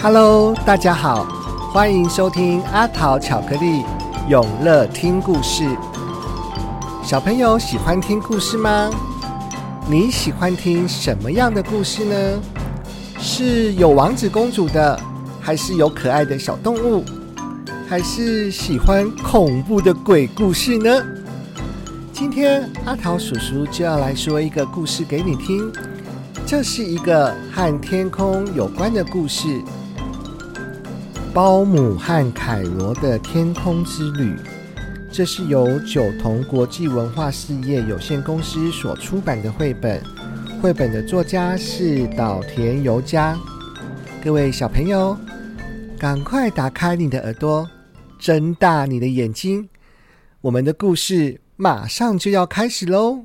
Hello，大家好，欢迎收听阿桃巧克力永乐听故事。小朋友喜欢听故事吗？你喜欢听什么样的故事呢？是有王子公主的，还是有可爱的小动物，还是喜欢恐怖的鬼故事呢？今天阿桃叔叔就要来说一个故事给你听，这是一个和天空有关的故事——包姆和凯罗的天空之旅。这是由九同国际文化事业有限公司所出版的绘本，绘本的作家是岛田由佳。各位小朋友，赶快打开你的耳朵，睁大你的眼睛，我们的故事马上就要开始喽！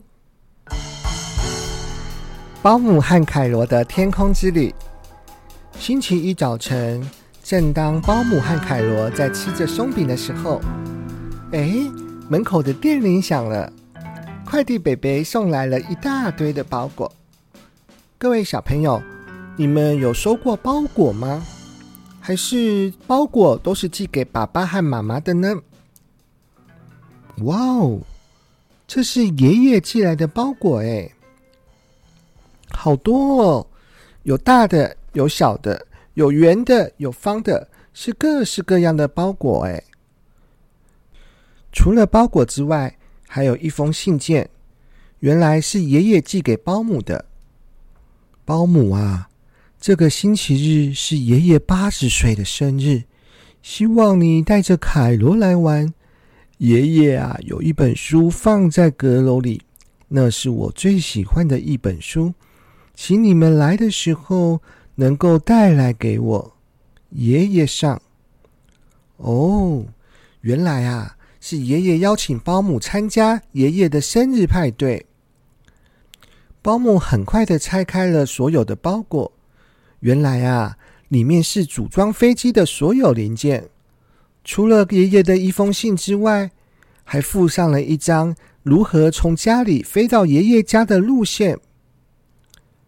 包姆和凯罗的天空之旅。星期一早晨，正当保姆和凯罗在吃着松饼的时候，哎，门口的电铃响了，快递北北送来了一大堆的包裹。各位小朋友，你们有收过包裹吗？还是包裹都是寄给爸爸和妈妈的呢？哇哦，这是爷爷寄来的包裹哎，好多哦，有大的，有小的，有圆的，有方的，是各式各样的包裹哎。除了包裹之外，还有一封信件，原来是爷爷寄给保姆的。保姆啊，这个星期日是爷爷八十岁的生日，希望你带着凯罗来玩。爷爷啊，有一本书放在阁楼里，那是我最喜欢的一本书，请你们来的时候能够带来给我。爷爷上。哦，原来啊。是爷爷邀请保姆参加爷爷的生日派对。保姆很快的拆开了所有的包裹，原来啊，里面是组装飞机的所有零件。除了爷爷的一封信之外，还附上了一张如何从家里飞到爷爷家的路线。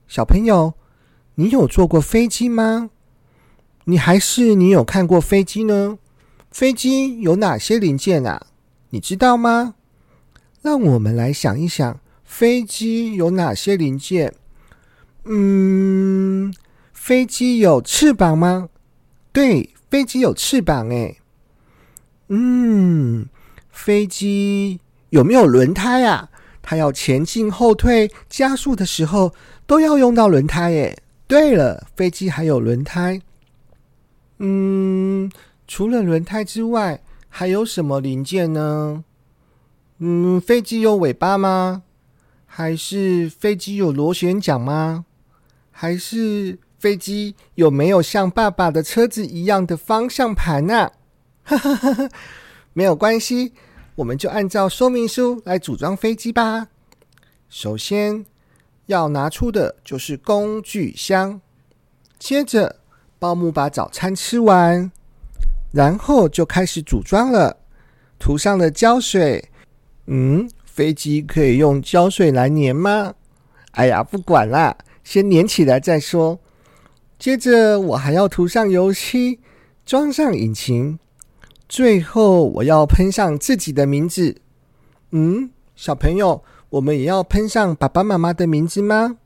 小朋友，你有坐过飞机吗？你还是你有看过飞机呢？飞机有哪些零件啊？你知道吗？让我们来想一想，飞机有哪些零件？嗯，飞机有翅膀吗？对，飞机有翅膀。哎，嗯，飞机有没有轮胎啊？它要前进、后退、加速的时候都要用到轮胎。哎，对了，飞机还有轮胎。嗯。除了轮胎之外，还有什么零件呢？嗯，飞机有尾巴吗？还是飞机有螺旋桨吗？还是飞机有没有像爸爸的车子一样的方向盘呢？哈哈哈哈没有关系，我们就按照说明书来组装飞机吧。首先要拿出的就是工具箱，接着保姆把早餐吃完。然后就开始组装了，涂上了胶水。嗯，飞机可以用胶水来粘吗？哎呀，不管啦，先粘起来再说。接着我还要涂上油漆，装上引擎，最后我要喷上自己的名字。嗯，小朋友，我们也要喷上爸爸妈妈的名字吗？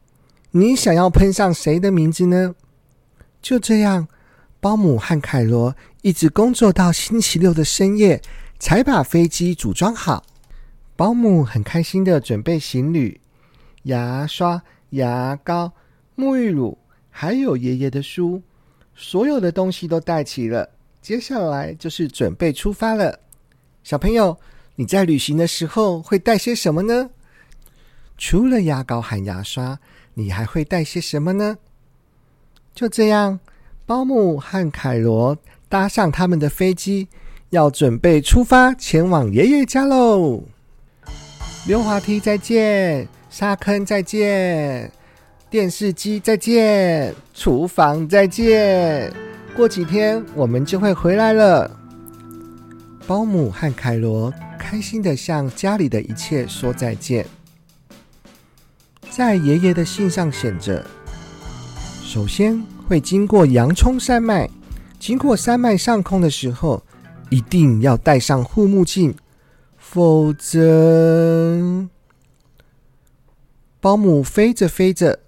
你想要喷上谁的名字呢？就这样。保姆和凯罗一直工作到星期六的深夜，才把飞机组装好。保姆很开心的准备行李：牙刷、牙膏、沐浴乳，还有爷爷的书，所有的东西都带齐了。接下来就是准备出发了。小朋友，你在旅行的时候会带些什么呢？除了牙膏和牙刷，你还会带些什么呢？就这样。保姆和凯罗搭上他们的飞机，要准备出发前往爷爷家喽。溜滑梯再见，沙坑再见，电视机再见，厨房再见。过几天我们就会回来了。保姆和凯罗开心的向家里的一切说再见。在爷爷的信上写着：首先。会经过洋葱山脉。经过山脉上空的时候，一定要戴上护目镜，否则，保姆飞着飞着，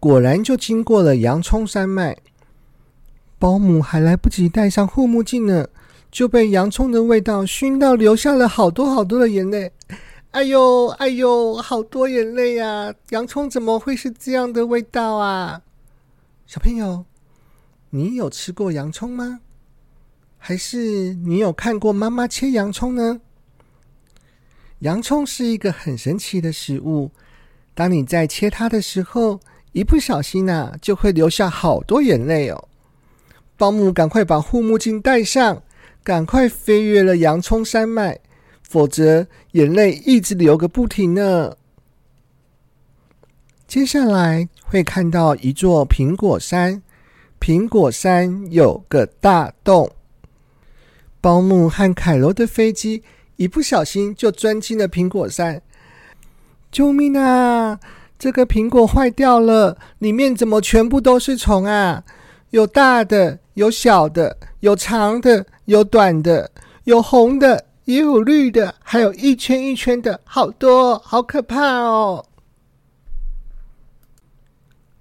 果然就经过了洋葱山脉。保姆还来不及戴上护目镜呢，就被洋葱的味道熏到，流下了好多好多的眼泪。哎呦，哎呦，好多眼泪呀！洋葱怎么会是这样的味道啊？小朋友。你有吃过洋葱吗？还是你有看过妈妈切洋葱呢？洋葱是一个很神奇的食物。当你在切它的时候，一不小心呐，就会流下好多眼泪哦。保姆赶快把护目镜戴上，赶快飞越了洋葱山脉，否则眼泪一直流个不停呢。接下来会看到一座苹果山。苹果山有个大洞，保姆和凯罗的飞机一不小心就钻进了苹果山。救命啊！这个苹果坏掉了，里面怎么全部都是虫啊？有大的，有小的，有长的，有短的，有红的，也有绿的，还有一圈一圈的，好多，好可怕哦！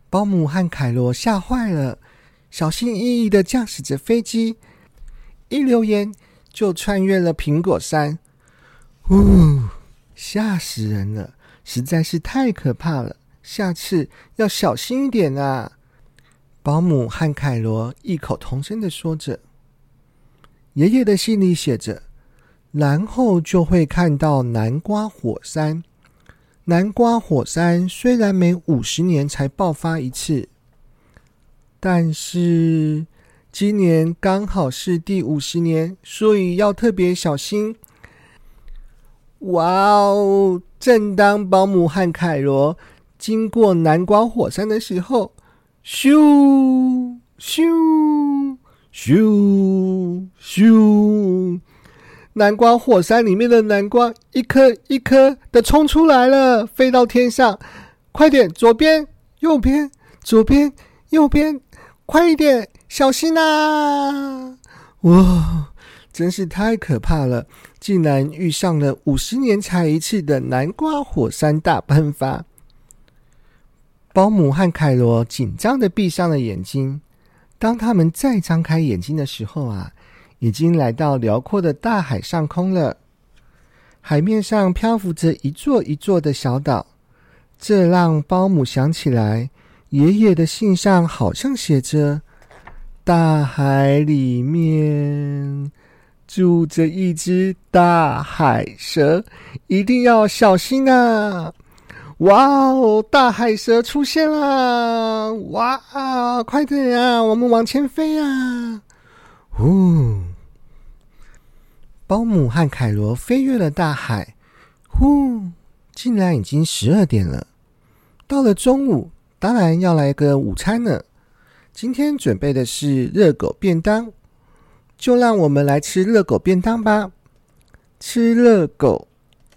保姆和凯罗吓坏了。小心翼翼的驾驶着飞机，一溜烟就穿越了苹果山。呜，吓死人了！实在是太可怕了，下次要小心一点啊！保姆和凯罗异口同声的说着。爷爷的信里写着：“然后就会看到南瓜火山。南瓜火山虽然每五十年才爆发一次。”但是今年刚好是第五十年，所以要特别小心。哇哦！正当保姆和凯罗经过南瓜火山的时候，咻咻咻咻！南瓜火山里面的南瓜一颗一颗的冲出来了，飞到天上。快点，左边，右边，左边，右边。快一点，小心呐！哇，真是太可怕了！竟然遇上了五十年才一次的南瓜火山大喷发。保姆和凯罗紧张的闭上了眼睛。当他们再张开眼睛的时候啊，已经来到辽阔的大海上空了。海面上漂浮着一座一座的小岛，这让保姆想起来。爷爷的信上好像写着：“大海里面住着一只大海蛇，一定要小心啊！”哇哦，大海蛇出现了！哇，快点啊，我们往前飞啊！呼，保姆和凯罗飞越了大海，呼，竟然已经十二点了，到了中午。当然要来个午餐呢。今天准备的是热狗便当，就让我们来吃热狗便当吧。吃热狗，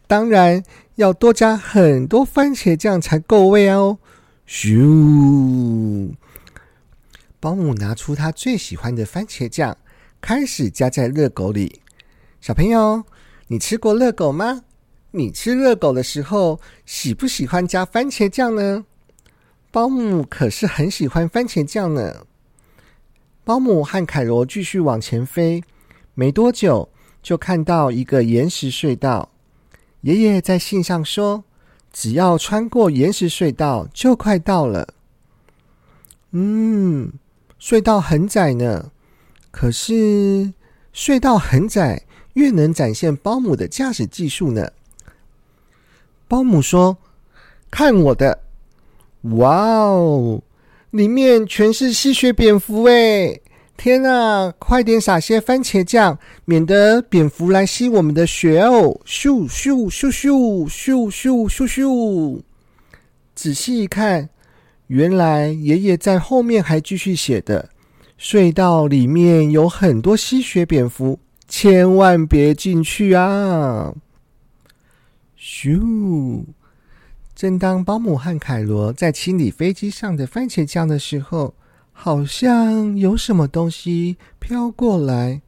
当然要多加很多番茄酱才够味哦。咻！保姆拿出他最喜欢的番茄酱，开始加在热狗里。小朋友，你吃过热狗吗？你吃热狗的时候，喜不喜欢加番茄酱呢？保姆可是很喜欢番茄酱呢。保姆和凯罗继续往前飞，没多久就看到一个岩石隧道。爷爷在信上说：“只要穿过岩石隧道，就快到了。”嗯，隧道很窄呢。可是隧道很窄，越能展现保姆的驾驶技术呢。保姆说：“看我的！”哇哦，里面全是吸血蝙蝠哎！天啊，快点撒些番茄酱，免得蝙蝠来吸我们的血哦！咻咻咻咻咻咻咻咻！仔细一看，原来爷爷在后面还继续写的：隧道里面有很多吸血蝙蝠，千万别进去啊！咻。正当保姆和凯罗在清理飞机上的番茄酱的时候，好像有什么东西飘过来。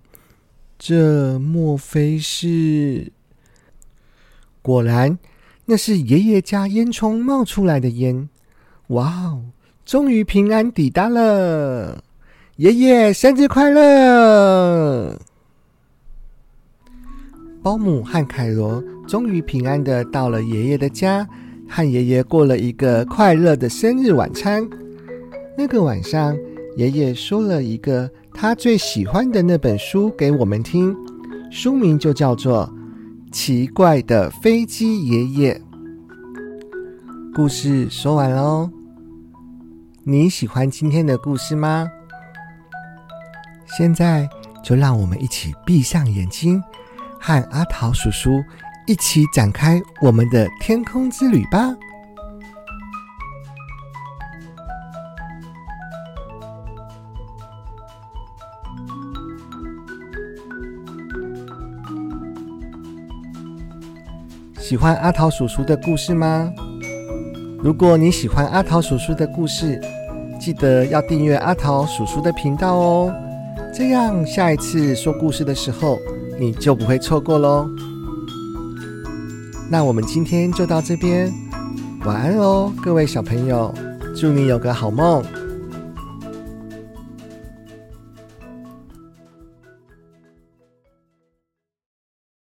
这莫非是？果然，那是爷爷家烟囱冒出来的烟。哇哦！终于平安抵达了，爷爷生日快乐！保姆和凯罗终于平安的到了爷爷的家，和爷爷过了一个快乐的生日晚餐。那个晚上，爷爷说了一个他最喜欢的那本书给我们听，书名就叫做《奇怪的飞机爷爷》。故事说完喽，你喜欢今天的故事吗？现在就让我们一起闭上眼睛。和阿桃叔叔一起展开我们的天空之旅吧！喜欢阿桃叔叔的故事吗？如果你喜欢阿桃叔叔的故事，记得要订阅阿桃叔叔的频道哦，这样下一次说故事的时候。你就不会错过喽。那我们今天就到这边，晚安哦，各位小朋友，祝你有个好梦。